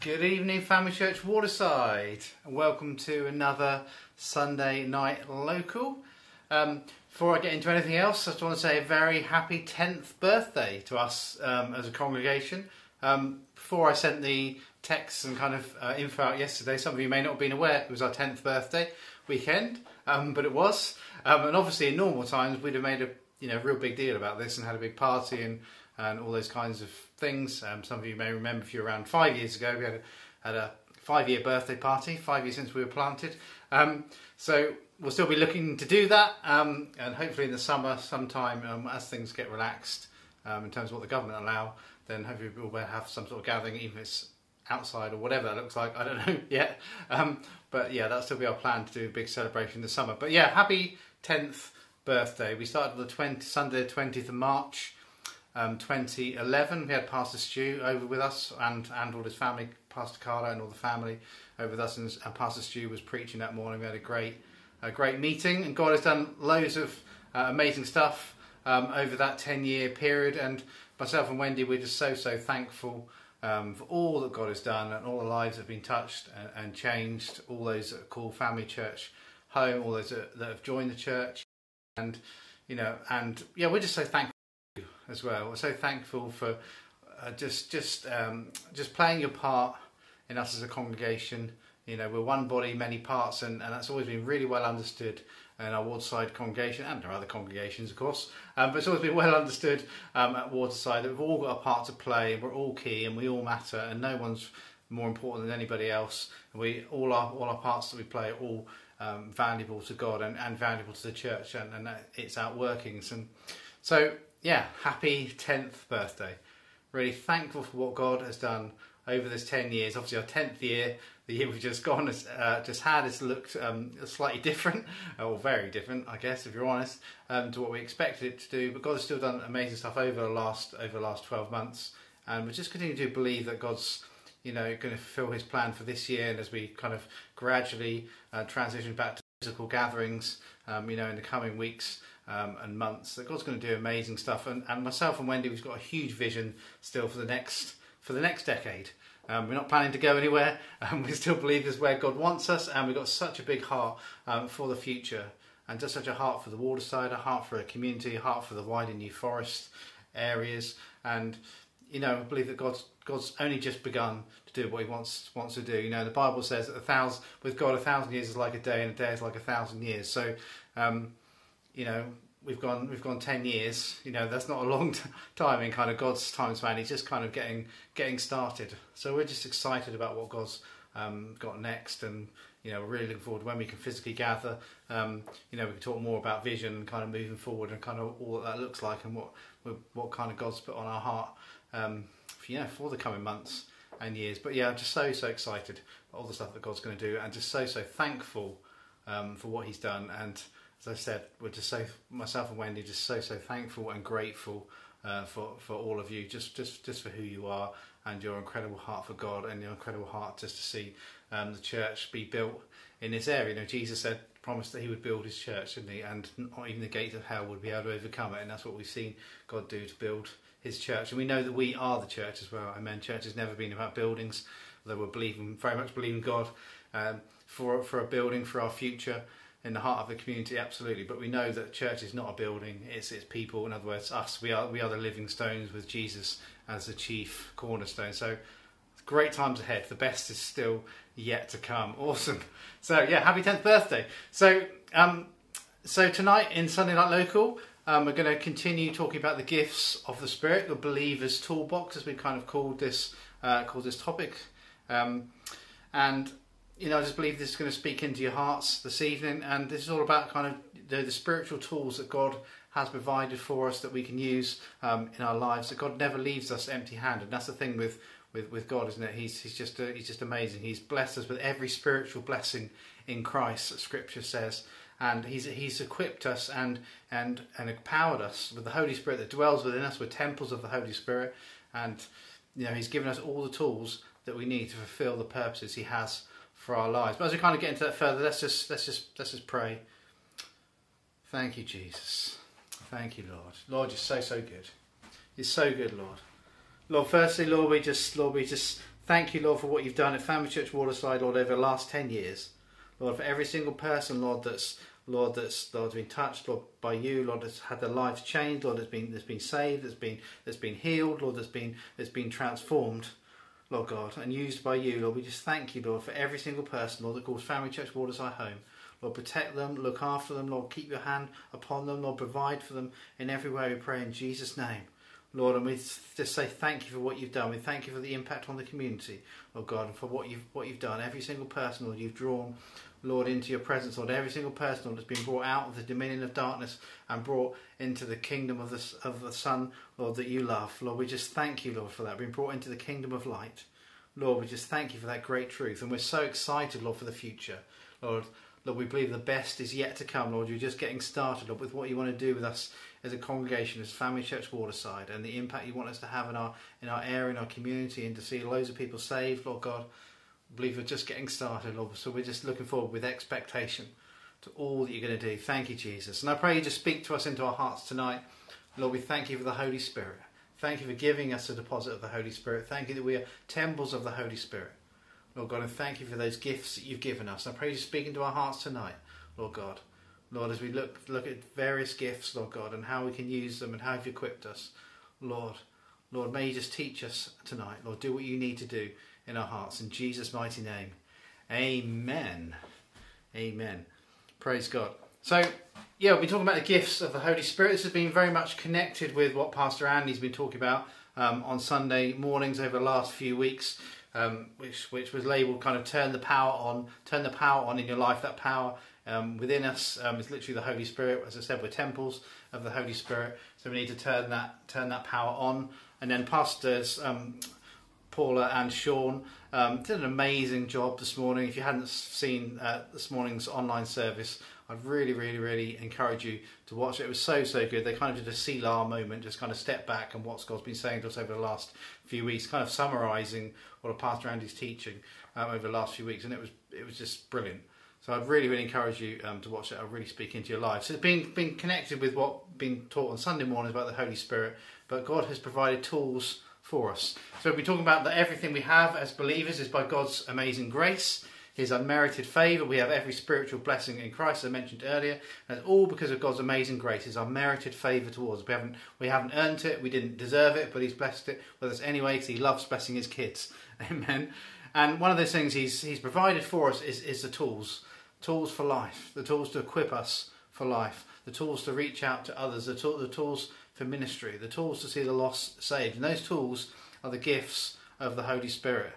Good evening, Family Church Waterside, and welcome to another Sunday night local. Um, before I get into anything else, I just want to say a very happy 10th birthday to us um, as a congregation. Um, before I sent the texts and kind of uh, info out yesterday, some of you may not have been aware it was our 10th birthday weekend, um, but it was. Um, and obviously, in normal times, we'd have made a you know real big deal about this and had a big party and and all those kinds of things. Um, some of you may remember if you're around five years ago, we had a, had a five year birthday party, five years since we were planted. Um, so we'll still be looking to do that, um, and hopefully in the summer, sometime um, as things get relaxed um, in terms of what the government allow, then hopefully we'll have some sort of gathering, even if it's outside or whatever that looks like. I don't know yet, um, but yeah, that'll still be our plan to do a big celebration in the summer. But yeah, happy tenth birthday. We started on the 20, Sunday, the twentieth of March um, 2011. We had Pastor Stu over with us and, and all his family, Pastor Carlo and all the family over with us, and, and Pastor Stu was preaching that morning. We had a great, a great meeting, and God has done loads of uh, amazing stuff um, over that 10 year period. And myself and Wendy, we're just so, so thankful um, for all that God has done and all the lives that have been touched and, and changed, all those that call Family Church home, all those that, that have joined the church. And, you know, and yeah, we're just so thankful as well. We're so thankful for uh, just just um, just playing your part in us as a congregation. You know, we're one body, many parts, and, and that's always been really well understood in our Waterside congregation and our other congregations, of course. Um, but it's always been well understood um, at Waterside that we've all got a part to play, we're all key, and we all matter, and no one's more important than anybody else. And we all our all our parts that we play are all um, valuable to God and, and valuable to the church, and, and its outworkings. And so yeah, happy 10th birthday. Really thankful for what God has done over this 10 years. Obviously, our 10th year, the year we've just gone, uh, just had, has looked um, slightly different, or very different, I guess, if you're honest, um, to what we expected it to do. But God has still done amazing stuff over the last over the last 12 months, and we're just continuing to believe that God's you know going to fulfill His plan for this year, and as we kind of gradually uh, transition back to physical gatherings, um, you know, in the coming weeks um, and months. That God's going to do amazing stuff. And, and myself and Wendy, we've got a huge vision still for the next for the next decade. Um, we're not planning to go anywhere, and we still believe this is where God wants us. And we've got such a big heart um, for the future, and just such a heart for the waterside, a heart for a community, a heart for the wider New Forest areas. And you know, I believe that God's God's only just begun to do what He wants wants to do. You know, the Bible says that a thousand with God, a thousand years is like a day, and a day is like a thousand years. So, um, you know, we've gone we've gone 10 years you know that's not a long t- time in kind of god's time span. He's just kind of getting getting started. So we're just excited about what god's um, got next and you know we're really looking forward when we can physically gather. Um, you know we can talk more about vision and kind of moving forward and kind of all that, that looks like and what what kind of god's put on our heart um, for, you know for the coming months and years. But yeah i'm just so so excited all the stuff that god's going to do and just so so thankful um, for what he's done. And as I said, we're just so myself and Wendy just so so thankful and grateful uh, for for all of you, just just just for who you are and your incredible heart for God and your incredible heart just to see um, the church be built in this area. You know, Jesus said promised that He would build His church, didn't He? And not even the gates of hell would be able to overcome it, and that's what we've seen God do to build His church. And we know that we are the church as well. Amen. Church has never been about buildings, although we're believing very much believing God um, for for a building for our future in the heart of the community, absolutely. But we know that church is not a building; it's it's people. In other words, us. We are we are the living stones with Jesus as the chief cornerstone. So, great times ahead. The best is still yet to come. Awesome. So yeah, happy tenth birthday. So um, so tonight in Sunday Night Local. Um, we're going to continue talking about the gifts of the Spirit, the believer's toolbox, as we kind of called this uh, called this topic. Um, and you know, I just believe this is going to speak into your hearts this evening, and this is all about kind of the, the spiritual tools that God has provided for us that we can use um, in our lives. That God never leaves us empty-handed. That's the thing with with, with God, isn't it? He's he's just uh, he's just amazing. He's blessed us with every spiritual blessing in Christ. Scripture says, and he's he's equipped us and and and empowered us with the Holy Spirit that dwells within us. We're temples of the Holy Spirit, and you know He's given us all the tools that we need to fulfil the purposes He has for our lives. But as we kind of get into that further, let's just let's just let's just pray. Thank you, Jesus. Thank you, Lord. Lord, you're so so good. You're so good, Lord. Lord, firstly, Lord, we just Lord, we just Thank you, Lord, for what you've done at Family Church Waterside, Lord, over the last 10 years. Lord, for every single person, Lord, that's Lord, that's Lord, been touched, Lord, by you, Lord, that's had their lives changed, Lord, that's been that's been saved, that's been that's been healed, Lord, that's been that's been transformed, Lord God, and used by you, Lord. We just thank you, Lord, for every single person, Lord, that calls Family Church Waterside home. Lord, protect them, look after them, Lord, keep your hand upon them, Lord, provide for them in every way. We pray in Jesus' name. Lord, and we just say thank you for what you've done. We thank you for the impact on the community, Lord God, and for what you've what you've done. Every single person, Lord, you've drawn, Lord, into your presence, Lord. Every single person, Lord, has been brought out of the dominion of darkness and brought into the kingdom of the of the Son, Lord, that you love. Lord, we just thank you, Lord, for that. Being brought into the kingdom of light. Lord, we just thank you for that great truth, and we're so excited, Lord, for the future, Lord. Lord, we believe the best is yet to come, Lord. You're just getting started, Lord, with what you want to do with us as a congregation, as Family Church Waterside, and the impact you want us to have in our in our area, in our community, and to see loads of people saved, Lord God. I believe we're just getting started, Lord. So we're just looking forward with expectation to all that you're going to do. Thank you, Jesus. And I pray you just speak to us into our hearts tonight. Lord, we thank you for the Holy Spirit. Thank you for giving us a deposit of the Holy Spirit. Thank you that we are temples of the Holy Spirit. Lord God, and thank you for those gifts that you've given us. I pray you speak into our hearts tonight, Lord God. Lord, as we look look at various gifts, Lord God, and how we can use them and how you've equipped us, Lord, Lord, may you just teach us tonight, Lord. Do what you need to do in our hearts. In Jesus' mighty name. Amen. Amen. Praise God. So, yeah, we've been talking about the gifts of the Holy Spirit. This has been very much connected with what Pastor Andy's been talking about um, on Sunday mornings over the last few weeks, um, which which was labelled kind of turn the power on, turn the power on in your life. That power um, within us um, is literally the Holy Spirit. As I said, we're temples of the Holy Spirit, so we need to turn that turn that power on. And then pastors um, Paula and Sean um, did an amazing job this morning. If you hadn't seen uh, this morning's online service, I'd really, really, really encourage you to watch it. It was so, so good. They kind of did a Selah moment, just kind of step back and what God's been saying to us over the last few weeks, kind of summarising what Pastor Andy's teaching um, over the last few weeks, and it was it was just brilliant. So I'd really, really encourage you um, to watch it. I'll really speak into your life. So it's been been connected with what being taught on Sunday mornings about the Holy Spirit, but God has provided tools for us. So we're talking about that everything we have as believers is by God's amazing grace, His unmerited favour. We have every spiritual blessing in Christ, as I mentioned earlier, and it's all because of God's amazing grace, His unmerited favour towards us. We haven't we haven't earned it, we didn't deserve it, but He's blessed it with us anyway because He loves blessing His kids. Amen. And one of those things He's He's provided for us is, is the tools, tools for life, the tools to equip us for life, the tools to reach out to others, the, tool, the tools for ministry, the tools to see the lost saved. And those tools are the gifts of the Holy Spirit.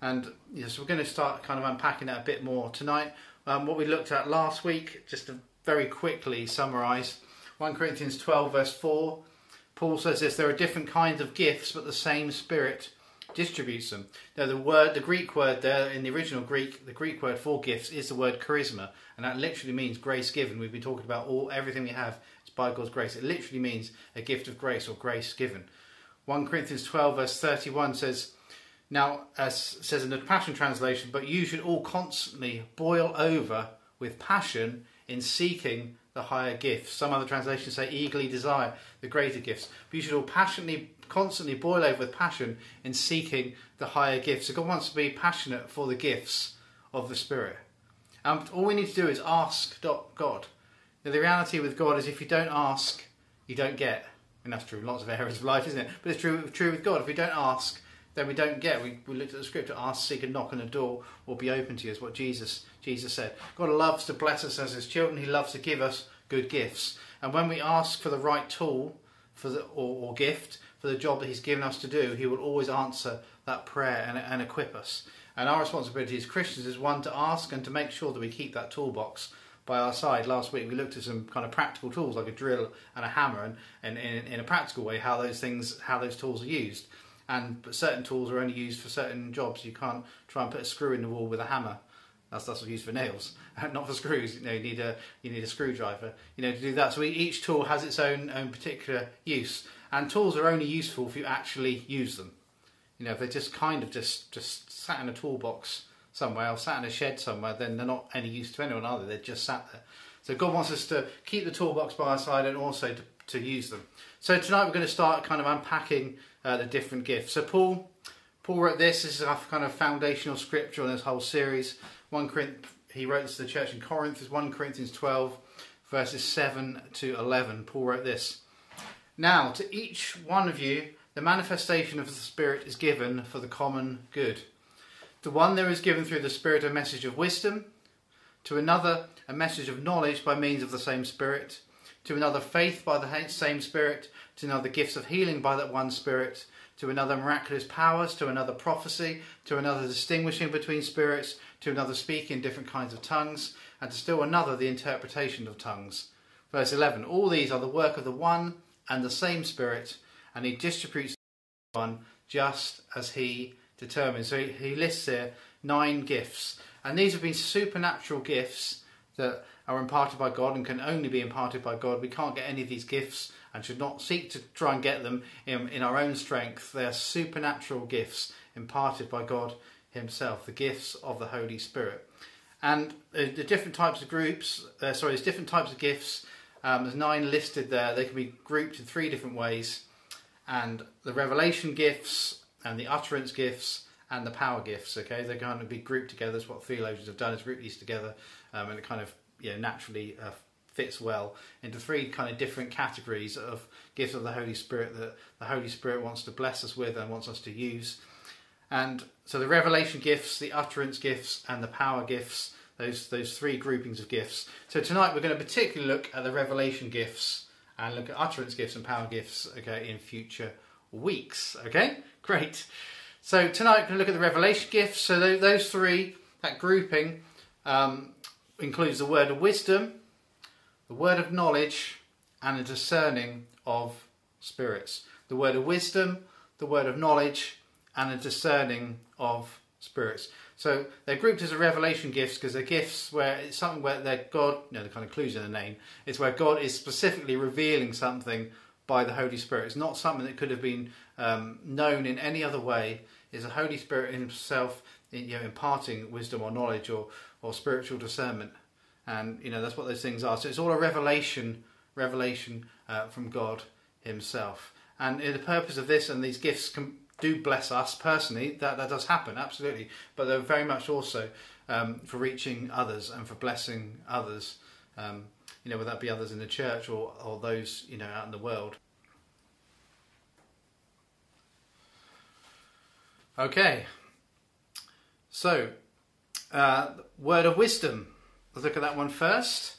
And yes, we're going to start kind of unpacking that a bit more tonight. Um, what we looked at last week, just to very quickly summarise 1 Corinthians 12, verse 4. Paul says this there are different kinds of gifts, but the same Spirit distributes them. Now, the word, the Greek word there in the original Greek, the Greek word for gifts is the word charisma, and that literally means grace given. We've been talking about all everything we have is by God's grace. It literally means a gift of grace or grace given. 1 Corinthians 12, verse 31 says, Now, as says in the Passion Translation, but you should all constantly boil over with passion in seeking the higher gifts. Some other translations say eagerly desire the greater gifts. But you should all passionately, constantly boil over with passion in seeking the higher gifts. So God wants to be passionate for the gifts of the Spirit. And all we need to do is ask God. Now, the reality with God is if you don't ask, you don't get. And that's true in lots of areas of life, isn't it? But it's true, true with God. If we don't ask, then we don't get. We, we looked at the scripture, ask, seek, and knock, and the door will be open to you, is what Jesus, Jesus said. God loves to bless us as his children. He loves to give us good gifts. And when we ask for the right tool for the, or, or gift for the job that he's given us to do, he will always answer that prayer and, and equip us. And our responsibility as Christians is one to ask and to make sure that we keep that toolbox by our side. Last week we looked at some kind of practical tools like a drill and a hammer, and, and in, in a practical way how those things, how those tools are used. And but certain tools are only used for certain jobs. You can't try and put a screw in the wall with a hammer. That's that's used for nails, not for screws. You know, you need a you need a screwdriver. You know, to do that. So each tool has its own own particular use, and tools are only useful if you actually use them. You know, if they're just kind of just just sat in a toolbox somewhere or sat in a shed somewhere, then they're not any use to anyone, they? They're just sat there. So God wants us to keep the toolbox by our side and also to, to use them. So tonight we're going to start kind of unpacking uh, the different gifts. So Paul, Paul wrote this. This is our kind of foundational scripture on this whole series. One Corinth, he wrote this to the church in Corinth. Is one Corinthians twelve, verses seven to eleven. Paul wrote this. Now, to each one of you, the manifestation of the Spirit is given for the common good. To one there is given through the Spirit a message of wisdom, to another a message of knowledge by means of the same Spirit, to another faith by the same Spirit, to another gifts of healing by that one Spirit, to another miraculous powers, to another prophecy, to another distinguishing between spirits, to another speaking in different kinds of tongues, and to still another the interpretation of tongues. Verse 11 All these are the work of the one and the same Spirit, and he distributes one just as he determines. So he lists here nine gifts, and these have been supernatural gifts that are imparted by God and can only be imparted by God. We can't get any of these gifts and should not seek to try and get them in, in our own strength. They are supernatural gifts imparted by God Himself, the gifts of the Holy Spirit. And the, the different types of groups, uh, sorry, there's different types of gifts. Um, there's nine listed there. They can be grouped in three different ways. And the revelation gifts, and the utterance gifts, and the power gifts. Okay, they're going to be grouped together. That's what theologians have done is group these together, um, and it kind of you know, naturally uh, fits well into three kind of different categories of gifts of the Holy Spirit that the Holy Spirit wants to bless us with and wants us to use. And so the revelation gifts, the utterance gifts, and the power gifts, those, those three groupings of gifts. So tonight we're going to particularly look at the revelation gifts and look at utterance gifts and power gifts okay, in future weeks. Okay, great. So tonight we're going to look at the revelation gifts. So those three, that grouping, um, includes the word of wisdom, the word of knowledge, and the discerning of spirits. The word of wisdom, the word of knowledge, and the discerning of spirits. So they're grouped as a revelation gifts because they're gifts where it's something where they're God, you know, the kind of clues in the name. It's where God is specifically revealing something by the Holy Spirit. It's not something that could have been um, known in any other way. It's the Holy Spirit in Himself, you know, imparting wisdom or knowledge or or spiritual discernment, and you know that's what those things are. So it's all a revelation, revelation uh, from God Himself. And the purpose of this and these gifts can, do bless us personally. That that does happen, absolutely. But they're very much also um, for reaching others and for blessing others. Um, you know, whether that be others in the church or or those you know out in the world. Okay, so uh, word of wisdom. Let's look at that one first.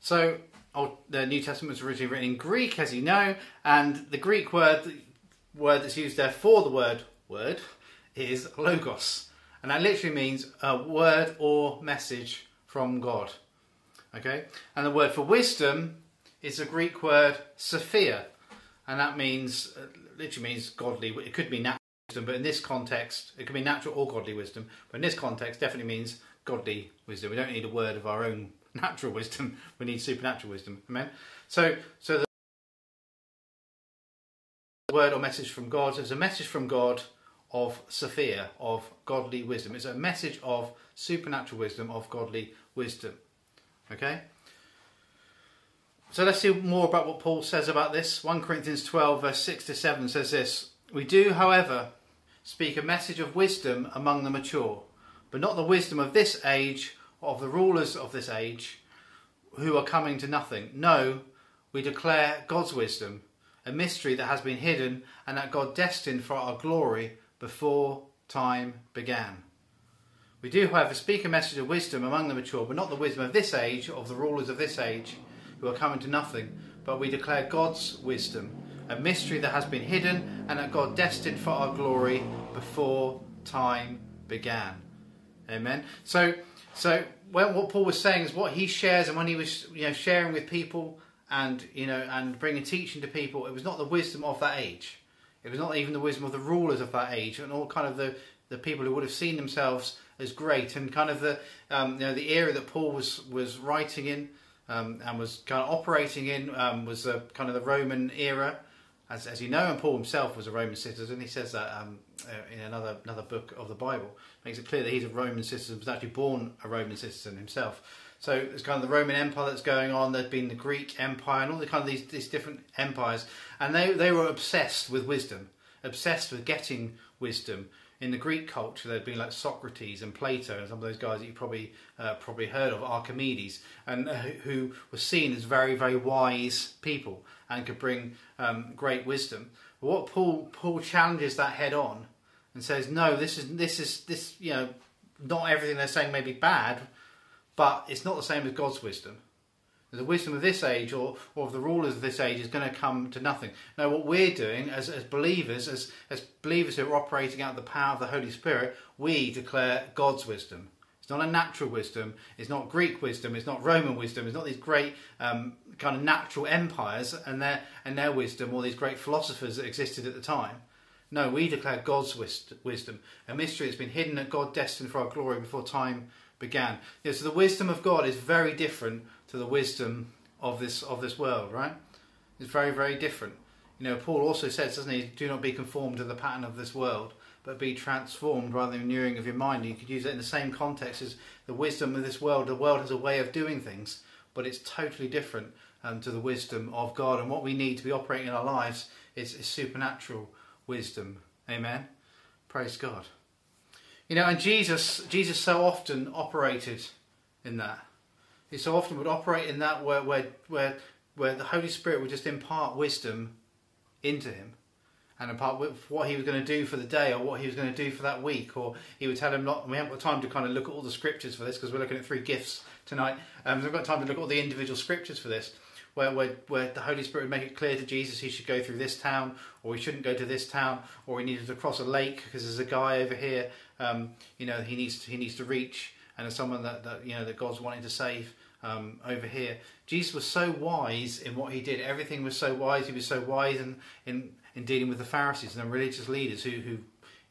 So, Old, the New Testament was originally written in Greek, as you know, and the Greek word word that's used there for the word word is logos, and that literally means a word or message from God. Okay, and the word for wisdom is the Greek word sophia, and that means uh, literally means godly. It could be natural wisdom, but in this context, it can be natural or godly wisdom. But in this context, definitely means godly wisdom. We don't need a word of our own natural wisdom. We need supernatural wisdom. Amen. So, so the word or message from God is a message from God of Sophia, of godly wisdom. It's a message of supernatural wisdom, of godly wisdom. Okay. So let's see more about what Paul says about this. 1 Corinthians 12, verse 6 to 7 says this We do, however, speak a message of wisdom among the mature, but not the wisdom of this age, of the rulers of this age, who are coming to nothing. No, we declare God's wisdom, a mystery that has been hidden and that God destined for our glory before time began. We do, however, speak a message of wisdom among the mature, but not the wisdom of this age, of the rulers of this age, who are coming to nothing, but we declare God's wisdom a mystery that has been hidden and that God destined for our glory before time began. Amen. So, so when, what Paul was saying is what he shares, and when he was you know sharing with people and you know and bringing teaching to people, it was not the wisdom of that age. It was not even the wisdom of the rulers of that age and all kind of the the people who would have seen themselves as great and kind of the um, you know the era that Paul was was writing in um, and was kind of operating in um, was the kind of the Roman era as, as you know, and Paul himself was a Roman citizen. He says that um, uh, in another another book of the Bible, makes it clear that he's a Roman citizen, was actually born a Roman citizen himself. So it's kind of the Roman Empire that's going on. There'd been the Greek Empire and all the kind of these, these different empires, and they they were obsessed with wisdom, obsessed with getting wisdom. In the Greek culture, there'd been like Socrates and Plato and some of those guys that you probably uh, probably heard of, Archimedes, and uh, who were seen as very very wise people and could bring um, great wisdom. But what Paul Paul challenges that head on and says, no, this is this is this you know not everything they're saying may be bad, but it's not the same as God's wisdom. The wisdom of this age or, or of the rulers of this age is going to come to nothing. Now, what we're doing as, as believers, as, as believers who are operating out of the power of the Holy Spirit, we declare God's wisdom. It's not a natural wisdom. It's not Greek wisdom. It's not Roman wisdom. It's not these great um, kind of natural empires and their and their wisdom, or these great philosophers that existed at the time. No, we declare God's wisdom, a mystery that's been hidden that God destined for our glory before time began. Yeah, so the wisdom of God is very different to the wisdom of this of this world, right? It's very, very different. You know, Paul also says, doesn't he, do not be conformed to the pattern of this world, but be transformed rather than renewing of your mind. You could use it in the same context as the wisdom of this world. The world has a way of doing things, but it's totally different um, to the wisdom of God. And what we need to be operating in our lives is, is supernatural wisdom. Amen. Praise God. You know, and Jesus, Jesus so often operated in that. He so often would operate in that where, where, where, where the Holy Spirit would just impart wisdom into him and impart what he was going to do for the day or what he was going to do for that week. Or he would tell him, not, we haven't got time to kind of look at all the scriptures for this because we're looking at three gifts tonight. Um, we've got time to look at all the individual scriptures for this. Where, where, where the Holy Spirit would make it clear to Jesus he should go through this town, or he shouldn't go to this town, or he needed to cross a lake because there's a guy over here, um, you know, he needs to, he needs to reach, and there's someone that, that you know that God's wanting to save um, over here. Jesus was so wise in what he did. Everything was so wise. He was so wise in, in, in dealing with the Pharisees and the religious leaders who, who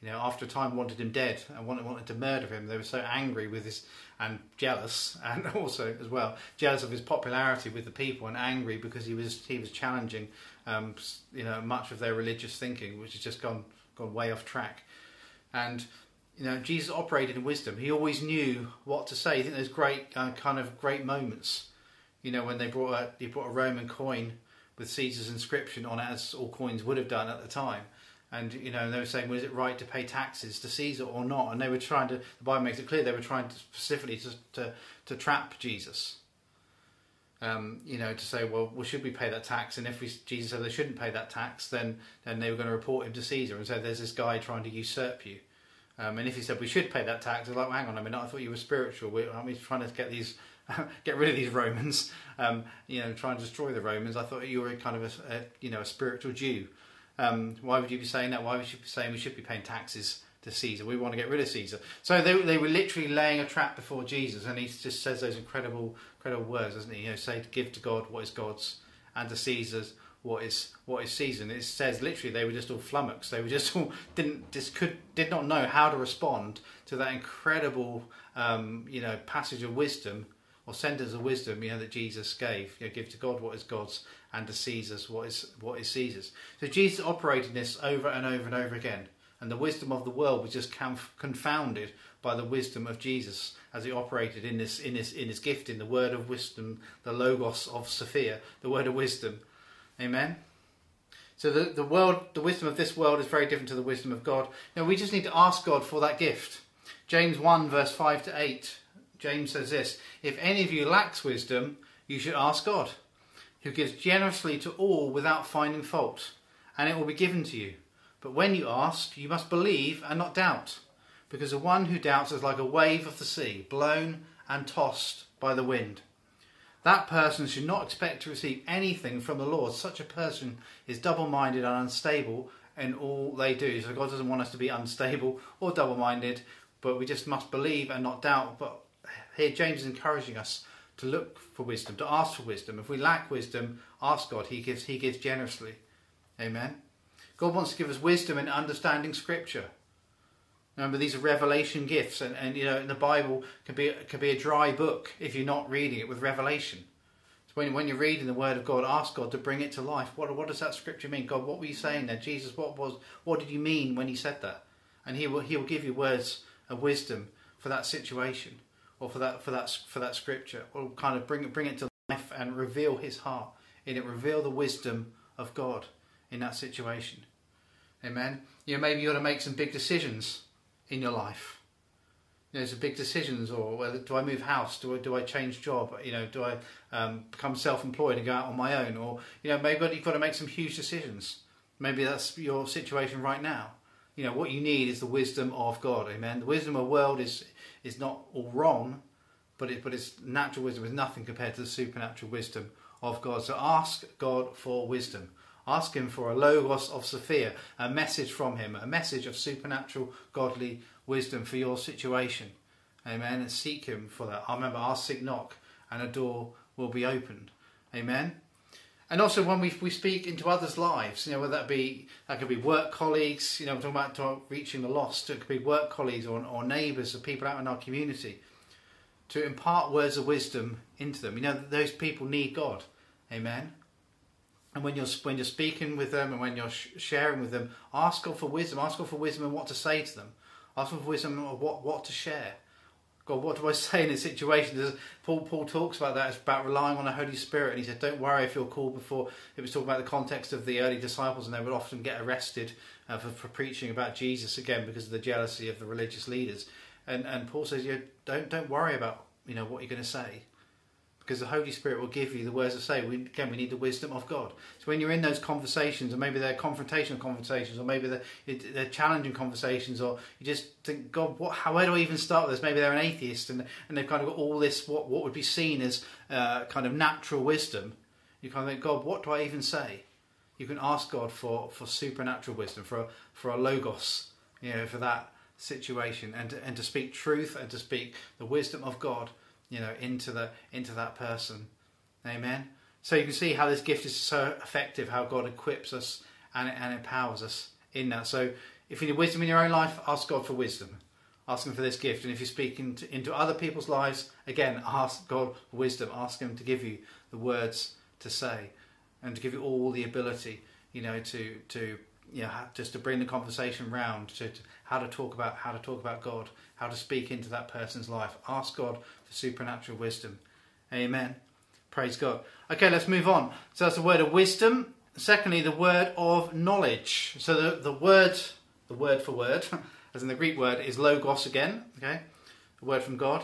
you know, after a time wanted him dead and wanted, wanted to murder him. They were so angry with this and jealous, and also as well jealous of his popularity with the people and angry because he was he was challenging, um, you know, much of their religious thinking, which has just gone gone way off track. And you know, Jesus operated in wisdom. He always knew what to say. I think there's great uh, kind of great moments. You know, when they brought a, brought a Roman coin with Caesar's inscription on it, as all coins would have done at the time. And you know, they were saying, "Was it right to pay taxes to Caesar or not?" And they were trying to. The Bible makes it clear they were trying to specifically to to, to trap Jesus. Um, you know, to say, well, well, should we pay that tax? And if we, Jesus said they shouldn't pay that tax, then then they were going to report him to Caesar and say, "There's this guy trying to usurp you." Um, and if he said we should pay that tax, they're like, well, hang on a minute, I thought you were spiritual. We, aren't we trying to get these, get rid of these Romans? Um, you know, try and destroy the Romans. I thought you were kind of a, a you know a spiritual Jew. Um, why would you be saying that? Why would you be saying we should be paying taxes to Caesar? We want to get rid of Caesar. So they, they were literally laying a trap before Jesus, and he just says those incredible, incredible words, doesn't he? You know, say, give to God what is God's, and to Caesar's what is what is Caesar's. It says literally they were just all flummoxed. They were just all didn't just could did not know how to respond to that incredible um, you know passage of wisdom or sentence of wisdom you know that Jesus gave. You know, give to God what is God's and to Caesar's what is what is Caesar's. So Jesus operated this over and over and over again. And the wisdom of the world was just confounded by the wisdom of Jesus as he operated in this in this in his gift in the word of wisdom, the logos of Sophia, the word of wisdom Amen. So the, the world, the wisdom of this world is very different to the wisdom of God. Now we just need to ask God for that gift. James 1 verse 5 to 8. James says this, if any of you lacks wisdom, you should ask God, who gives generously to all without finding fault, and it will be given to you. But when you ask, you must believe and not doubt, because the one who doubts is like a wave of the sea, blown and tossed by the wind. That person should not expect to receive anything from the Lord. Such a person is double minded and unstable in all they do. So God doesn't want us to be unstable or double minded, but we just must believe and not doubt. But here James is encouraging us to look for wisdom, to ask for wisdom. If we lack wisdom, ask God. He gives, he gives generously. Amen. God wants to give us wisdom in understanding Scripture. Remember, these are revelation gifts, and, and you know, the Bible can be can be a dry book if you're not reading it with revelation. So when when you're reading the Word of God, ask God to bring it to life. What what does that scripture mean? God, what were you saying there? Jesus, what was what did you mean when He said that? And He will He will give you words of wisdom for that situation or for that for that for that scripture, or kind of bring it bring it to life and reveal His heart in it, reveal the wisdom of God in that situation. Amen. You know, maybe you got to make some big decisions in your life. You know, big decisions, or whether do I move house? Do I do I change job? You know, do I um, become self-employed and go out on my own? Or you know, maybe you've got to make some huge decisions. Maybe that's your situation right now. You know, what you need is the wisdom of God. Amen. The wisdom of the world is is not all wrong, but it but it's natural wisdom is nothing compared to the supernatural wisdom of God. So ask God for wisdom. Ask Him for a logos of Sophia, a message from Him, a message of supernatural godly wisdom for your situation. Amen. And seek Him for that. I remember, ask, seek, knock, and a door will be opened. Amen. And also when we, we speak into others' lives, you know, whether that be that could be work colleagues, you know, we're talking about reaching the lost. It could be work colleagues or, or neighbours or people out in our community. To impart words of wisdom into them. You know, those people need God. Amen. And when you're when you're speaking with them and when you're sh- sharing with them, ask God for wisdom. Ask God for wisdom and what to say to them. Ask God for wisdom of what what to share. God, what do I say in a situation? Paul Paul talks about that. It's about relying on the Holy Spirit, and he said, "Don't worry if you're called before." It was talking about the context of the early disciples, and they would often get arrested uh, for, for preaching about Jesus again because of the jealousy of the religious leaders. And and Paul says, "You don't don't worry about you know what you're going to say because the Holy Spirit will give you the words to say. We, again, we need the wisdom of God. So when you're in those conversations, or maybe they're confrontational conversations, or maybe they're, they're challenging conversations, or you just think, God, what, how, where do I even start with this? Maybe they're an atheist, and, and they've kind of got all this, what, what would be seen as uh, kind of natural wisdom. You kind of think, God, what do I even say? You can ask God for, for supernatural wisdom, for a, for a logos, you know, for that situation, and and to speak truth and to speak the wisdom of God you know, into the into that person. Amen. So you can see how this gift is so effective, how God equips us and, and empowers us in that. So if you need wisdom in your own life, ask God for wisdom. Ask Him for this gift. And if you're speaking to, into other people's lives, again, ask God for wisdom. Ask Him to give you the words to say and to give you all the ability, you know, to, to you know, just to bring the conversation round to, to how to talk about how to talk about God, how to speak into that person's life. Ask God supernatural wisdom. Amen. Praise God. Okay, let's move on. So that's the word of wisdom. Secondly, the word of knowledge. So the, the word, the word for word, as in the Greek word, is logos again. Okay, the word from God,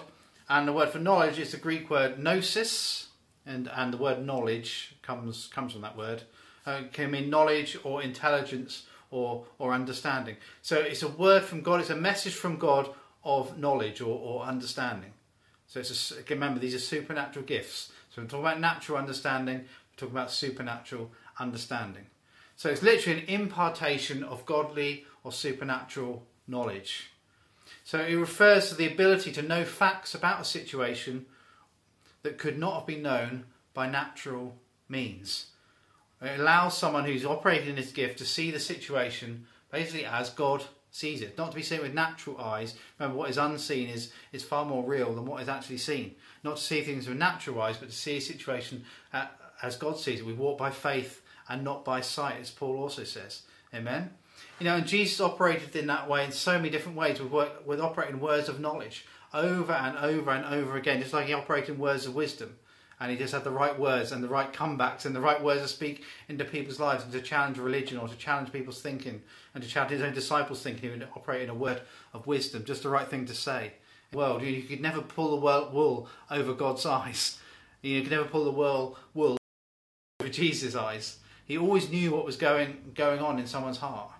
and the word for knowledge is the Greek word gnosis, and and the word knowledge comes comes from that word. Uh, can mean knowledge or intelligence or or understanding. So it's a word from God. It's a message from God of knowledge or, or understanding. So it's a, remember these are supernatural gifts. So we're talking about natural understanding. We're talking about supernatural understanding. So it's literally an impartation of godly or supernatural knowledge. So it refers to the ability to know facts about a situation that could not have been known by natural means. It allows someone who's operating in this gift to see the situation basically as God sees it, not to be seen with natural eyes. Remember, what is unseen is, is far more real than what is actually seen. Not to see things with natural eyes, but to see a situation uh, as God sees it. We walk by faith and not by sight, as Paul also says. Amen. You know, and Jesus operated in that way in so many different ways with, with operating words of knowledge over and over and over again, just like he operated in words of wisdom and he just had the right words and the right comebacks and the right words to speak into people's lives and to challenge religion or to challenge people's thinking and to challenge his own disciples' thinking and operate in a word of wisdom, just the right thing to say. World, you could never pull the wool over God's eyes. You could never pull the wool over Jesus' eyes. He always knew what was going going on in someone's heart.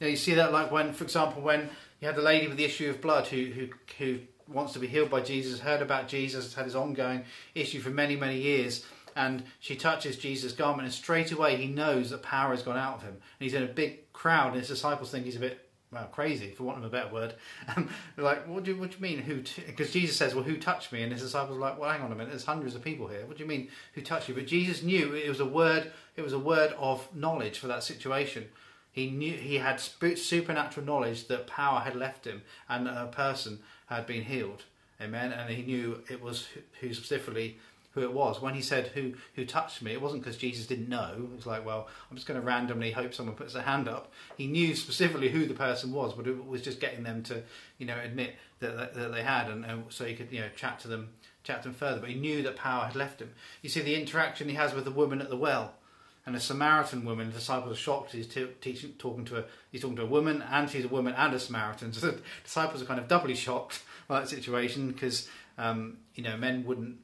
You know, you see that like when, for example, when you had the lady with the issue of blood who who who wants to be healed by Jesus, heard about Jesus, had his ongoing issue for many, many years. And she touches Jesus' garment, and straight away he knows that power has gone out of him. And he's in a big crowd, and his disciples think he's a bit well, crazy, for want of a better word. Um, they're like, what do, you, what do you mean? Who? Because? Jesus says, well, who touched me? And his disciples are like, well, hang on a minute. There's hundreds of people here. What do you mean, who touched you? But Jesus knew it was a word. It was a word of knowledge for that situation. He knew he had supernatural knowledge that power had left him, and that a person had been healed. Amen. And he knew it was who specifically who it was. When he said who who touched me, it wasn't because Jesus didn't know. It was like, well, I'm just going to randomly hope someone puts their hand up. He knew specifically who the person was, but it was just getting them to, you know, admit that, that, that they had, and, and, so he could, you know, chat to them, chat to them further. But he knew that power had left him. You see the interaction he has with the woman at the well. and a Samaritan woman. The disciples are shocked. He's t- teaching, talking to a he's talking to a woman, and she's a woman and a Samaritan. So the disciples are kind of doubly shocked by that situation because um, you know men wouldn't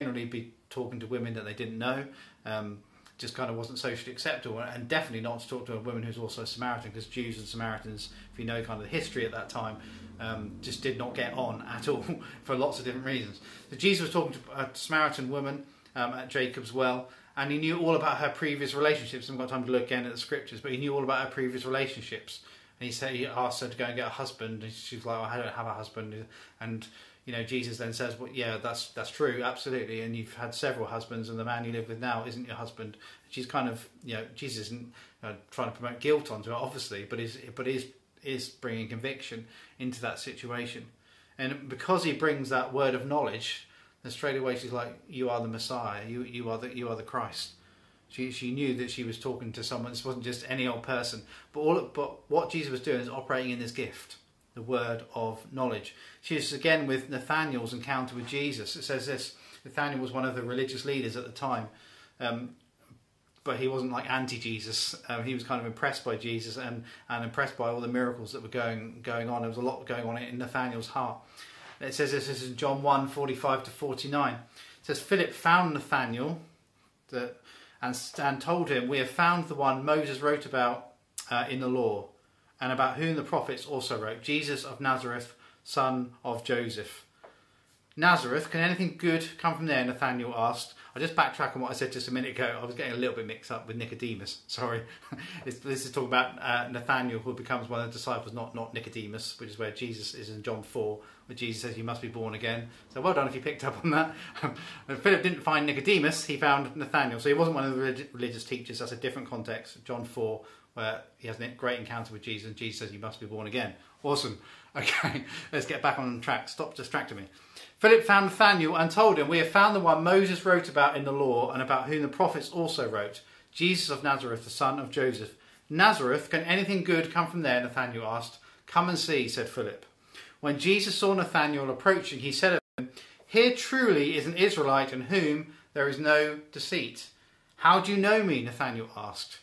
generally be talking to women that they didn't know. Um, just kind of wasn't socially acceptable, and definitely not to talk to a woman who's also a Samaritan, because Jews and Samaritans, if you know kind of the history at that time, um, just did not get on at all for lots of different reasons. So Jesus was talking to a Samaritan woman um, at Jacob's well, and he knew all about her previous relationships. I haven't got time to look again at the scriptures, but he knew all about her previous relationships. And he said he asked her to go and get a husband, and she's like, "I don't have a husband." And you know, Jesus then says, "Well, yeah, that's that's true, absolutely." And you've had several husbands, and the man you live with now isn't your husband. She's kind of, you know, Jesus isn't uh, trying to promote guilt onto her, obviously, but is but is is bringing conviction into that situation. And because he brings that word of knowledge, then straight away she's like, "You are the Messiah. You you are the you are the Christ." She she knew that she was talking to someone. This wasn't just any old person. But all but what Jesus was doing is operating in this gift, the word of knowledge. She's again with Nathaniel's encounter with Jesus. It says this: Nathaniel was one of the religious leaders at the time. Um, but he wasn't like anti-Jesus. Um, he was kind of impressed by Jesus and, and impressed by all the miracles that were going going on. There was a lot going on in Nathaniel's heart. It says this, this is in John 1, 45 to 49. It says, Philip found Nathaniel that, and, and told him, We have found the one Moses wrote about uh, in the law, and about whom the prophets also wrote, Jesus of Nazareth, son of Joseph. Nazareth, can anything good come from there? Nathaniel asked. I just backtrack on what I said just a minute ago. I was getting a little bit mixed up with Nicodemus. Sorry. this, is talking about uh, Nathaniel, who becomes one of the disciples, not, not Nicodemus, which is where Jesus is in John 4, where Jesus says, You must be born again. So well done if you picked up on that. Philip didn't find Nicodemus, he found Nathaniel. So he wasn't one of the religious teachers. That's a different context. John 4, where he has a great encounter with Jesus, and Jesus says, You must be born again. Awesome. Okay, let's get back on track. Stop distracting me. Philip found Nathanael and told him, We have found the one Moses wrote about in the law and about whom the prophets also wrote, Jesus of Nazareth, the son of Joseph. Nazareth, can anything good come from there? Nathanael asked. Come and see, said Philip. When Jesus saw Nathanael approaching, he said to him, Here truly is an Israelite in whom there is no deceit. How do you know me? Nathanael asked.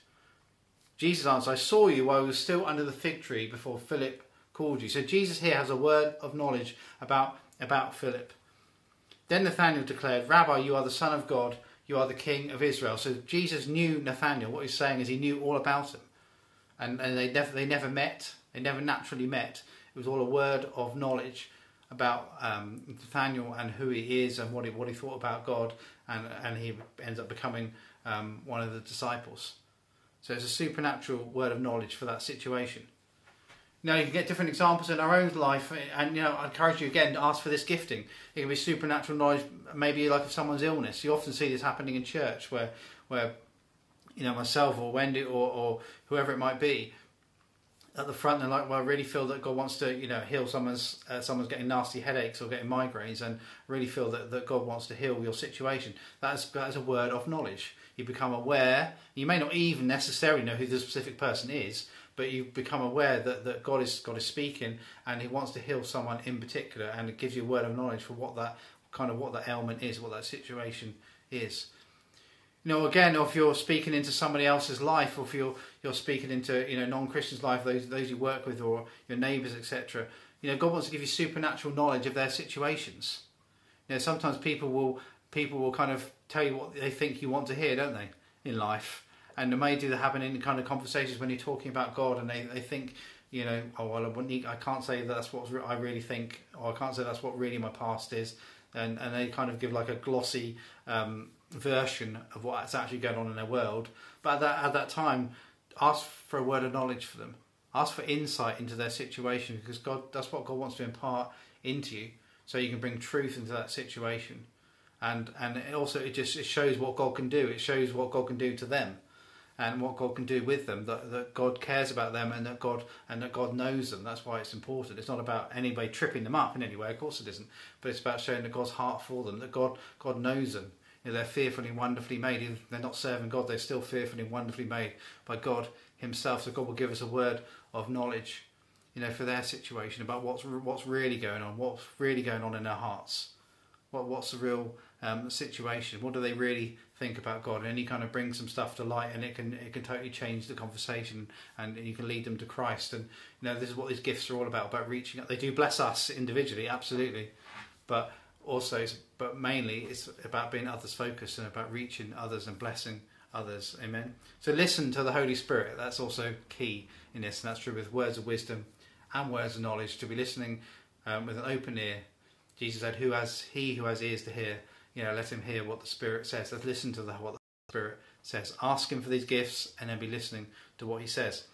Jesus answered, I saw you while I was still under the fig tree before Philip called you. So Jesus here has a word of knowledge about, about Philip. Then Nathanael declared, Rabbi, you are the Son of God, you are the King of Israel. So Jesus knew Nathanael. What he's saying is he knew all about him. And, and they, never, they never met, they never naturally met. It was all a word of knowledge about um, Nathanael and who he is and what he, what he thought about God, and, and he ends up becoming um, one of the disciples. So it's a supernatural word of knowledge for that situation. Now you can get different examples in our own life, and you know I encourage you again to ask for this gifting. It can be supernatural knowledge, maybe like of someone's illness. You often see this happening in church, where where you know myself or Wendy or, or whoever it might be at the front, they're like, "Well, I really feel that God wants to, you know, heal someone's uh, someone's getting nasty headaches or getting migraines, and really feel that, that God wants to heal your situation." That's that is a word of knowledge. You become aware. You may not even necessarily know who the specific person is, but you become aware that, that God is God is speaking and He wants to heal someone in particular, and it gives you a word of knowledge for what that kind of what that ailment is, what that situation is. You know, again, if you're speaking into somebody else's life, or if you're you're speaking into you know non-Christians' life, those those you work with, or your neighbours, etc. You know, God wants to give you supernatural knowledge of their situations. You know, sometimes people will people will kind of tell you what they think you want to hear, don't they, in life? And it may do that happen in kind of conversations when you're talking about God, and they, they think, you know, oh well, I, can't say that that's what I really think, or I can't say that's what really my past is, and and they kind of give like a glossy um, version of what's actually going on in their world. But at that at that time, ask for a word of knowledge for them. Ask for insight into their situation because God that's what God wants to impart into you, so you can bring truth into that situation. And and it also it just it shows what God can do. It shows what God can do to them and what God can do with them, that, that God cares about them and that God and that God knows them. That's why it's important. It's not about anybody tripping them up in any way, of course it isn't. But it's about showing that God's heart for them, that God God knows them. You know, they're fearfully and wonderfully made. If they're not serving God, they're still fearfully and wonderfully made by God Himself. So God will give us a word of knowledge, you know, for their situation about what's what's really going on, what's really going on in their hearts. What, what's the real um, situation? What do they really think about God? And you kind of bring some stuff to light, and it can it can totally change the conversation, and you can lead them to Christ. And you know, this is what these gifts are all about about reaching out. They do bless us individually, absolutely, but also, but mainly, it's about being others focused and about reaching others and blessing others. Amen. So listen to the Holy Spirit. That's also key in this, and that's true with words of wisdom and words of knowledge. To be listening um, with an open ear. Jesus said, "Who has he who has ears to hear? You know, let him hear what the Spirit says. Let's listen to the, what the Spirit says. Ask him for these gifts, and then be listening to what he says."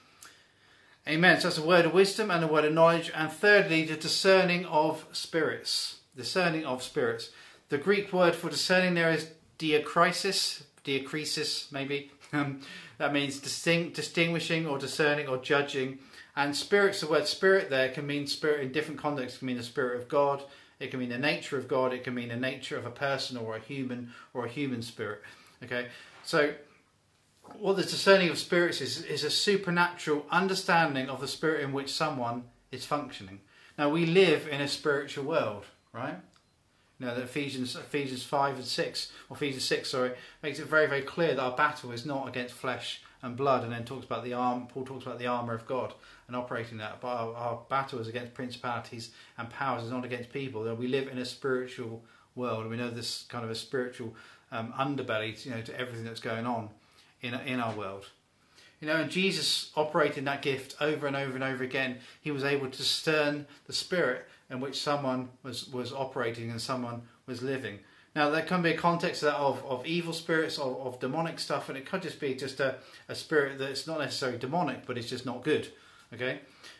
Amen. So that's a word of wisdom and a word of knowledge. And thirdly, the discerning of spirits. Discerning of spirits. The Greek word for discerning there is diakrisis, diakrisis maybe. Um, that means distinct, distinguishing or discerning or judging. And spirits, the word spirit there can mean spirit in different contexts. It can mean the spirit of God. It can mean the nature of God. It can mean the nature of a person or a human or a human spirit. Okay, so what the discerning of spirits is is a supernatural understanding of the spirit in which someone is functioning. Now we live in a spiritual world, right? You know, that Ephesians Ephesians five and six, or Ephesians six, sorry, makes it very very clear that our battle is not against flesh and blood, and then talks about the arm. Paul talks about the armor of God and operating that. But our, our battle is against principalities and powers, is not against people. We live in a spiritual world, we know this kind of a spiritual um, underbelly, you know, to everything that's going on in in our world. You know, and Jesus operating that gift over and over and over again. He was able to discern the spirit in which someone was, was operating and someone was living. Now, there can be a context of, of, of evil spirits, of, of, demonic stuff, and it could just be just a, a spirit that's not necessarily demonic, but it's just not good. Okay?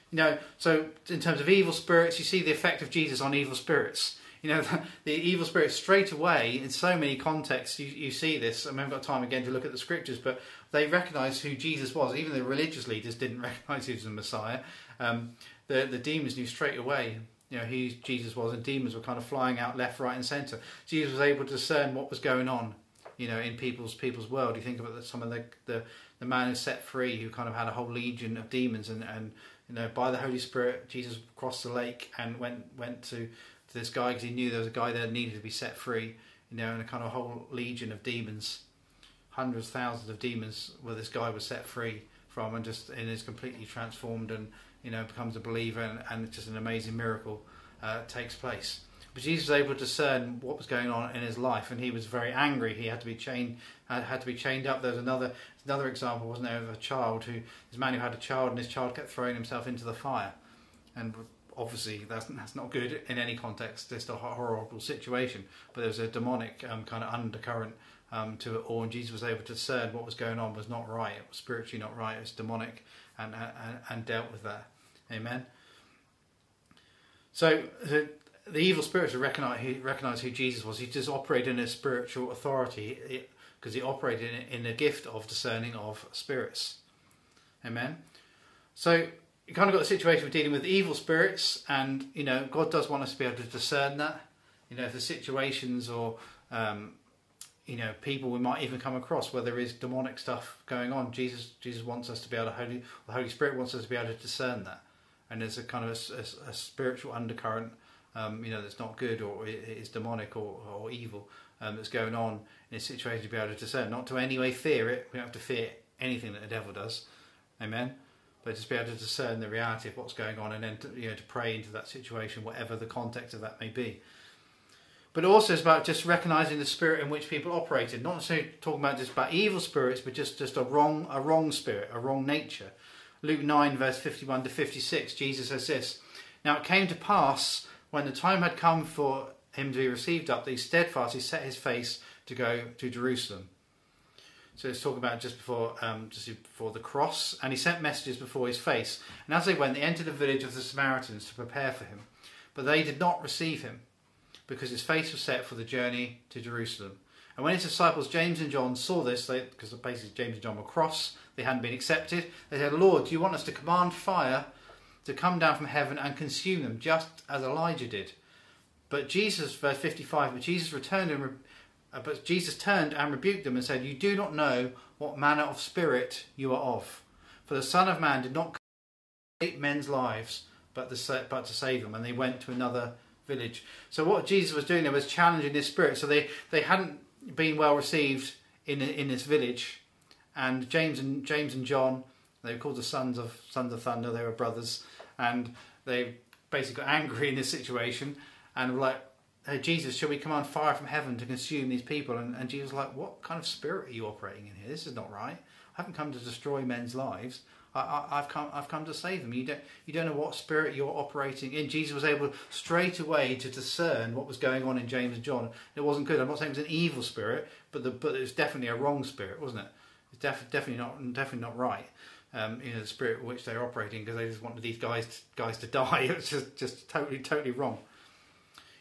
You know, so in terms of evil spirits, you see the effect of Jesus on evil spirits. You know, the, the evil spirits straight away, in so many contexts, you, you see this. I haven't got time again to look at the scriptures, but they recognise who Jesus was. Even the religious leaders didn't recognise he was the Messiah. Um, the, the demons knew straight away you know, who Jesus was, and demons were kind of flying out left, right, and centre. Jesus was able to discern what was going on, you know, in people's people's world. You think about the, some of the, the the man who set free, who kind of had a whole legion of demons, and and you know, by the Holy Spirit, Jesus crossed the lake and went went to to this guy because he knew there was a guy there that needed to be set free, you know, and a kind of whole legion of demons, hundreds, thousands of demons, where this guy was set free from, and just and is completely transformed and you know, becomes a believer, and, and just an amazing miracle uh, takes place. But Jesus was able to discern what was going on in his life, and he was very angry. He had to be chained, had, had to be chained up. There's another another example, wasn't there, of a child who this man who had a child, and his child kept throwing himself into the fire, and obviously that's that's not good in any context. It's a horrible situation, but there was a demonic um, kind of undercurrent um, to it all, and Jesus was able to discern what was going on was not right. It was spiritually not right. It was demonic, and and, and dealt with that. Amen. So the, evil spirits recognize, he recognized who Jesus was. He just operated in a spiritual authority because he operated in, in the gift of discerning of spirits. Amen. So you kind of got the situation of dealing with evil spirits, and you know God does want us to be able to discern that. You know, the situations or um, you know people we might even come across where there is demonic stuff going on, Jesus Jesus wants us to be able to Holy the Holy Spirit wants us to be able to discern that and there's a kind of a, a, a spiritual undercurrent, um, you know, that's not good or is demonic or, or evil um, that's going on in a situation to be able to discern. Not to anyway fear it. We don't have to fear anything that the devil does. Amen. But just be able to discern the reality of what's going on and then to, you know to pray into that situation, whatever the context of that may be. But also it's about just recognizing the spirit in which people operated. Not necessarily talking about just about evil spirits, but just, just a wrong a wrong spirit, a wrong nature. Luke 9, verse 51 to 56, Jesus says this Now it came to pass, when the time had come for him to be received up, that he steadfastly set his face to go to Jerusalem. So it's talking about just before, um, just before the cross, and he sent messages before his face. And as they went, they entered the village of the Samaritans to prepare for him. But they did not receive him, because his face was set for the journey to Jerusalem. And when his disciples James and John saw this, because basically James and John were cross, they hadn't been accepted, they said, Lord, do you want us to command fire to come down from heaven and consume them, just as Elijah did? But Jesus, verse 55, but Jesus returned and re- uh, but Jesus turned and rebuked them and said, You do not know what manner of spirit you are of. For the Son of Man did not come to save men's lives, but to, but to save them. And they went to another village. So what Jesus was doing there was challenging this spirit. So they, they hadn't been well received in in this village, and James and James and John, they were called the sons of sons of thunder. They were brothers, and they basically got angry in this situation and were like, hey, Jesus, shall we command fire from heaven to consume these people? And, and Jesus was like, what kind of spirit are you operating in here? This is not right. I haven't come to destroy men's lives. I, have come, I've come to save them. You don't, you don't know what spirit you're operating in. Jesus was able straight away to discern what was going on in James and John. It wasn't good. I'm not saying it was an evil spirit, but the, but it was definitely a wrong spirit, wasn't it? Def, definitely not, definitely not right. Um, know, the spirit in which they're operating because they just wanted these guys, to, guys to die. It's just, just totally, totally wrong.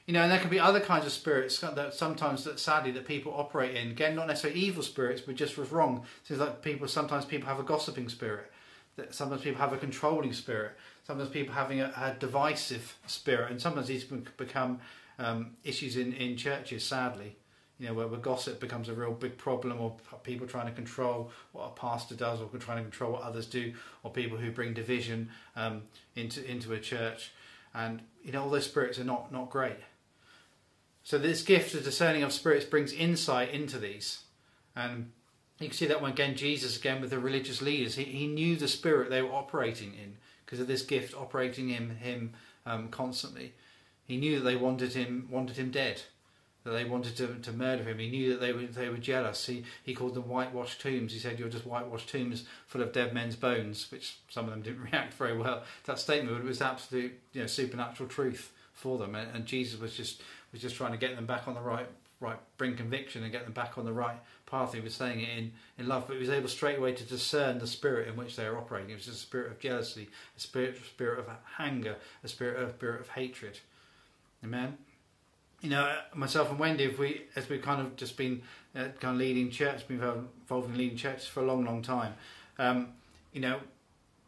You know, and there can be other kinds of spirits that sometimes that sadly that people operate in. Again, not necessarily evil spirits, but just was wrong. Things like people. Sometimes people have a gossiping spirit. That Sometimes people have a controlling spirit. Sometimes people having a, a divisive spirit, and sometimes these become um, issues in, in churches. Sadly, you know, where, where gossip becomes a real big problem, or people trying to control what a pastor does, or trying to control what others do, or people who bring division um, into into a church, and you know, all those spirits are not not great. So this gift of discerning of spirits brings insight into these, and you can see that when again Jesus again with the religious leaders, he, he knew the spirit they were operating in because of this gift operating in him um, constantly. He knew that they wanted him wanted him dead, that they wanted to, to murder him. He knew that they were they were jealous. He he called them whitewashed tombs. He said you're just whitewashed tombs full of dead men's bones, which some of them didn't react very well to that statement, but it was absolute you know supernatural truth for them. And, and Jesus was just was just trying to get them back on the right right bring conviction and get them back on the right path. He was saying it in, in love, but he was able straight away to discern the spirit in which they are operating. It was a spirit of jealousy, a spirit, spirit of anger, a spirit of, spirit of hatred. Amen. You know, myself and Wendy, if we, as we've kind of just been uh, kind of leading church, been involved in leading churches for a long, long time. Um, you know,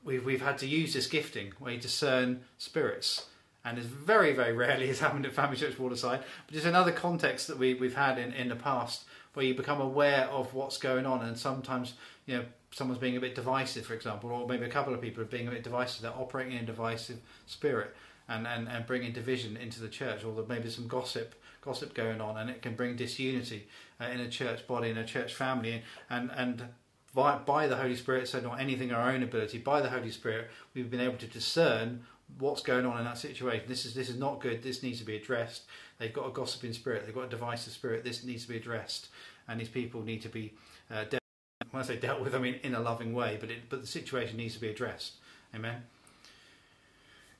we've we've had to use this gifting where you discern spirits and it's very, very rarely has happened at Family Church Waterside, but it's another context that we, we've had in, in the past where you become aware of what's going on, and sometimes you know someone's being a bit divisive, for example, or maybe a couple of people are being a bit divisive. They're operating in a divisive spirit and, and, and bringing division into the church, or maybe some gossip gossip going on, and it can bring disunity uh, in a church body, in a church family, and and by, by the Holy Spirit, so not anything our own ability, by the Holy Spirit, we've been able to discern what's going on in that situation. This is this is not good. This needs to be addressed. They've got a gossiping spirit. They've got a divisive spirit. This needs to be addressed, and these people need to be uh, dealt. When I say dealt with, I mean in a loving way. But it, but the situation needs to be addressed. Amen.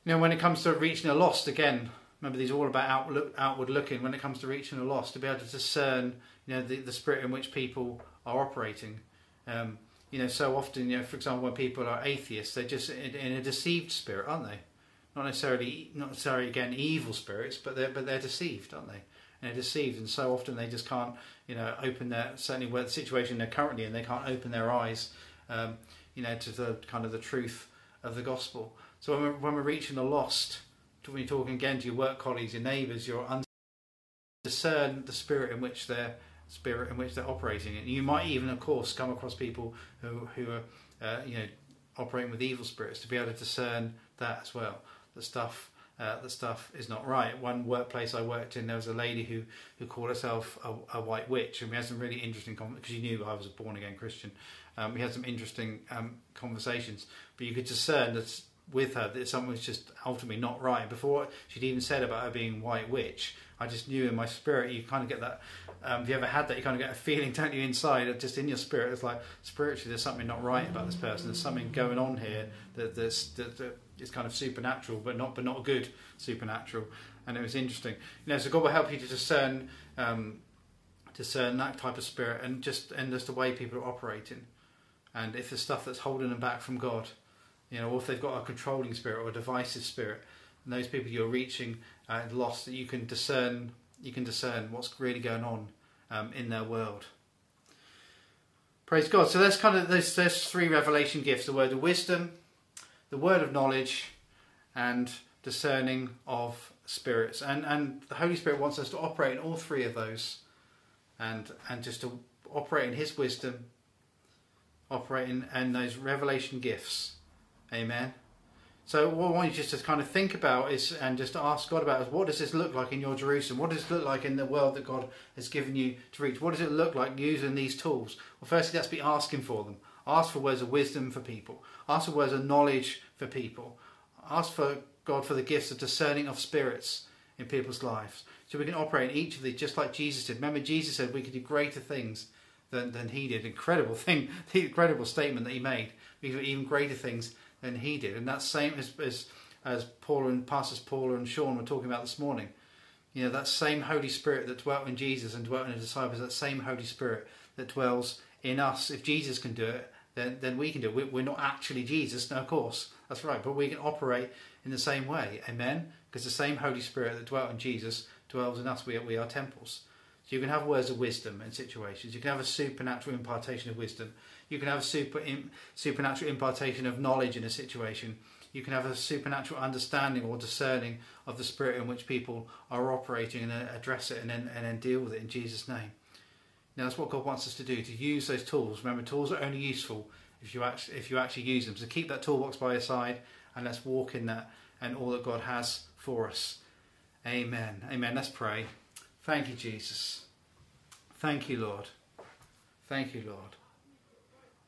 Now, when it comes to reaching a lost, again, remember these are all about outlook, outward looking. When it comes to reaching a lost, to be able to discern, you know, the, the spirit in which people are operating. Um, you know, so often, you know, for example, when people are atheists, they're just in, in a deceived spirit, aren't they? not necessarily not necessarily again evil spirits, but they're but they're deceived, aren't they? And they're deceived, and so often they just can't you know open their certainly where the situation they're currently in, they can't open their eyes, um, you know, to the kind of the truth of the gospel. So when we're, when we're reaching the lost, when you're talking again to your work colleagues, your neighbours, your un- discern the spirit in which they're spirit in which they're operating. And you might even, of course, come across people who who are uh, you know operating with evil spirits to be able to discern that as well the stuff uh, the stuff is not right. One workplace I worked in, there was a lady who, who called herself a, a white witch, and we had some really interesting because she knew I was a born again Christian. Um, we had some interesting um, conversations, but you could discern that with her that something was just ultimately not right. Before she'd even said about her being white witch, I just knew in my spirit. You kind of get that. Um, have you ever had that? You kind of get a feeling, don't you, inside, just in your spirit. It's like spiritually, there's something not right about this person. There's something going on here that, that, that it's kind of supernatural, but not but not good supernatural. And it was interesting. You know, so God will help you to discern um, discern that type of spirit and just and just the way people are operating. And if there's stuff that's holding them back from God, you know, or if they've got a controlling spirit or a divisive spirit, and those people you're reaching uh, lost, that you can discern you can discern what's really going on um, in their world. Praise God. So that's kind of those, those three revelation gifts: the word of wisdom, the word of knowledge and discerning of spirits. And, and the Holy Spirit wants us to operate in all three of those and, and just to operate in His wisdom, operate in, in those revelation gifts. Amen. So what I want you just to kind of think about is, and just ask God about is, what does this look like in your Jerusalem? What does it look like in the world that God has given you to reach? What does it look like using these tools? Well, firstly, let's be asking for them. Ask for words of wisdom for people. Ask for words of knowledge for people. Ask for God for the gifts of discerning of spirits in people's lives. So we can operate in each of these just like Jesus did. Remember, Jesus said we could do greater things than, than he did. Incredible thing, the incredible statement that he made. We could do even greater things than he did. And that same as, as, as Paul and Pastors Paul and Sean were talking about this morning. You know, that same Holy Spirit that dwelt in Jesus and dwelt in the disciples, that same Holy Spirit that dwells in us. If Jesus can do it, then, then we can do it. We're not actually Jesus, no, of course, that's right, but we can operate in the same way. Amen? Because the same Holy Spirit that dwelt in Jesus dwells in us. We are, we are temples. So you can have words of wisdom in situations. You can have a supernatural impartation of wisdom. You can have a super, supernatural impartation of knowledge in a situation. You can have a supernatural understanding or discerning of the spirit in which people are operating and address it and then, and then deal with it in Jesus' name. Now that's what God wants us to do, to use those tools. Remember, tools are only useful if you actually, if you actually use them. So keep that toolbox by your side and let's walk in that and all that God has for us. Amen. Amen. Let's pray. Thank you, Jesus. Thank you, Lord. Thank you, Lord.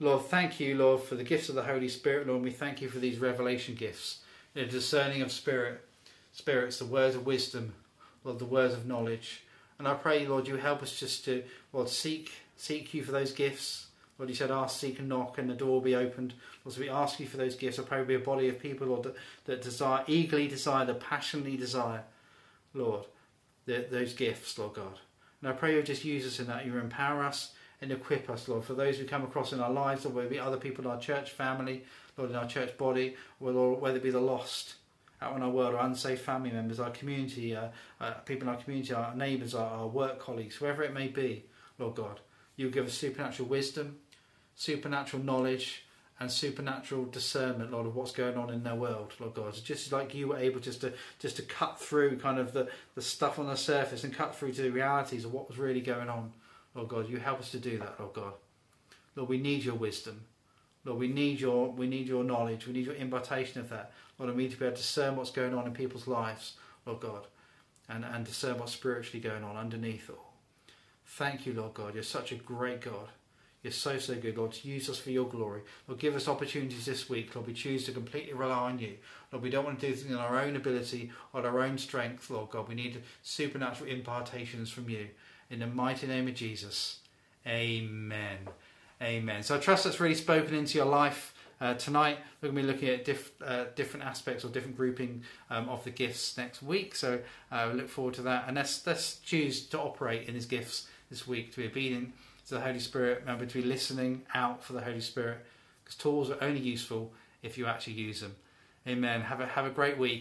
Lord, thank you, Lord, for the gifts of the Holy Spirit, Lord. We thank you for these revelation gifts, the discerning of spirit, spirits, the words of wisdom, Lord, the words of knowledge. And I pray, Lord, you help us just to, Lord, seek seek you for those gifts. Lord, you said, ask, seek, and knock, and the door will be opened. Lord, so we ask you for those gifts. I pray we'll be a body of people, Lord, that, that desire, eagerly desire, that passionately desire, Lord, the, those gifts, Lord God. And I pray you just use us in that. You empower us and equip us, Lord, for those we come across in our lives, or whether it be other people in our church family, Lord, in our church body, or Lord, whether it be the lost out in our world, or unsafe family members, our community, uh, uh, people in our community, our neighbours, our, our work colleagues, whoever it may be, Lord God. You give us supernatural wisdom, supernatural knowledge, and supernatural discernment, Lord, of what's going on in their world, Lord God. So just like you were able just to just to cut through kind of the, the stuff on the surface and cut through to the realities of what was really going on, Lord God. You help us to do that, Lord God. Lord, we need your wisdom. Lord, we need your we need your knowledge. We need your impartation of that. Lord, we need to be able to discern what's going on in people's lives, Lord God, and, and discern what's spiritually going on underneath all. Thank you, Lord God. You're such a great God. You're so, so good, Lord. Use us for your glory. Lord, give us opportunities this week. Lord, we choose to completely rely on you. Lord, we don't want to do things in our own ability or our own strength, Lord God. We need supernatural impartations from you. In the mighty name of Jesus. Amen. Amen. So I trust that's really spoken into your life. Uh, tonight we're going to be looking at diff, uh, different aspects or different grouping um, of the gifts next week. So uh, look forward to that, and let's let's choose to operate in His gifts this week to be obedient to the Holy Spirit. Remember to be listening out for the Holy Spirit because tools are only useful if you actually use them. Amen. Have a have a great week.